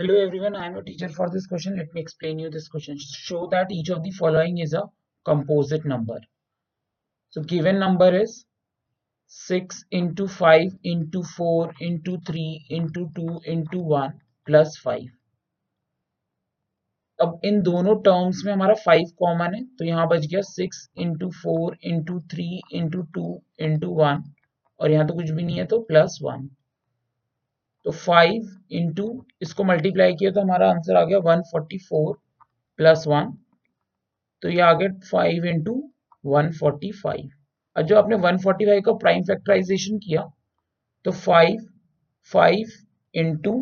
Hello everyone, I am a teacher for this question. Let me explain you this question. Show that each of the following is a composite number. So given number is 6 into 5 into 4 into 3 into 2 into 1 plus 5. अब इन दोनों terms में हमारा 5 common है तो यहाँ बच गया 6 into four into three into two into one और यहाँ तो कुछ भी नहीं है तो प्लस वन तो फाइव इंटू इसको मल्टीप्लाई किया तो हमारा आंसर आ गया one forty four plus one तो ये आ गया five into one forty five और जो आपने वन फोर्टी फाइव का प्राइम फैक्टराइजेशन किया तो five five into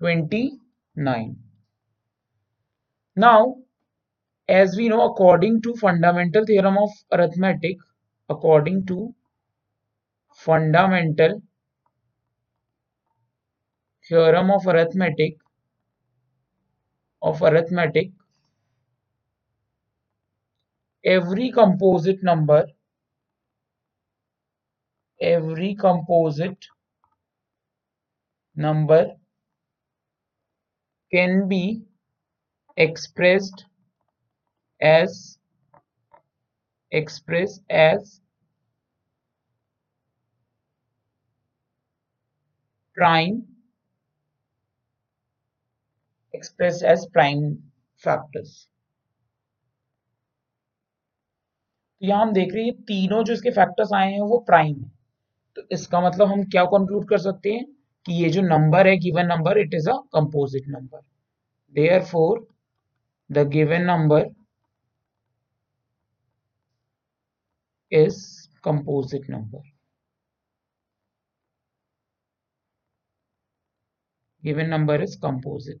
twenty nine now as we know, according to fundamental theorem of arithmetic, according to fundamental theorem of arithmetic of arithmetic every composite number every composite number can be expressed as expressed as prime expressed as prime factors. तो यहाँ हम देख रहे हैं तीनों जो इसके factors आए हैं वो प्राइम है। तो इसका मतलब हम क्या कंक्लूड कर सकते हैं? कि ये जो नंबर है given number it is a composite number therefore the given number is composite number given number is composite.